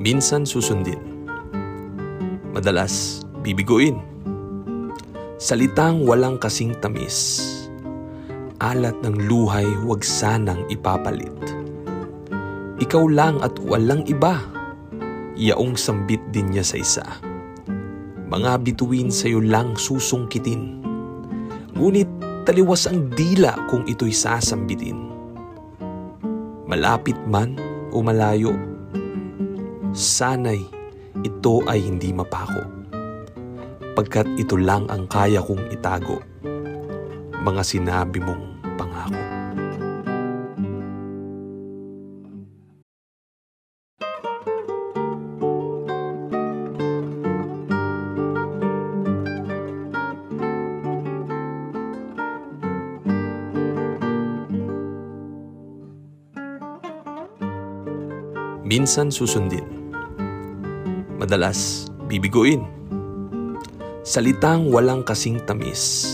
Minsan susundin. Madalas bibiguin. Salitang walang kasing tamis. Alat ng luhay huwag sanang ipapalit. Ikaw lang at walang iba. Yaong sambit din niya sa isa. Mga bituin sa'yo lang susungkitin. Ngunit taliwas ang dila kung ito'y sasambitin. Malapit man o malayo, sana'y ito ay hindi mapako. Pagkat ito lang ang kaya kong itago, mga sinabi mong pangako. Minsan susundin. Madalas bibiguin. Salitang walang kasing tamis.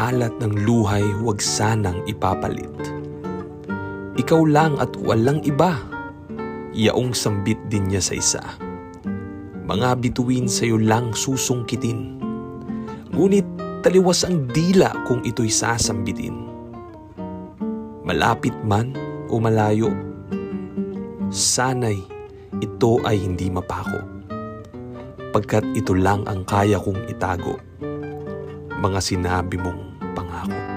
Alat ng luhay huwag sanang ipapalit. Ikaw lang at walang iba. Yaong sambit din niya sa isa. Mga bituin sa'yo lang susungkitin. Ngunit taliwas ang dila kung ito'y sasambitin. Malapit man o malayo, sana'y ito ay hindi mapako. Pagkat ito lang ang kaya kong itago, mga sinabi mong pangako.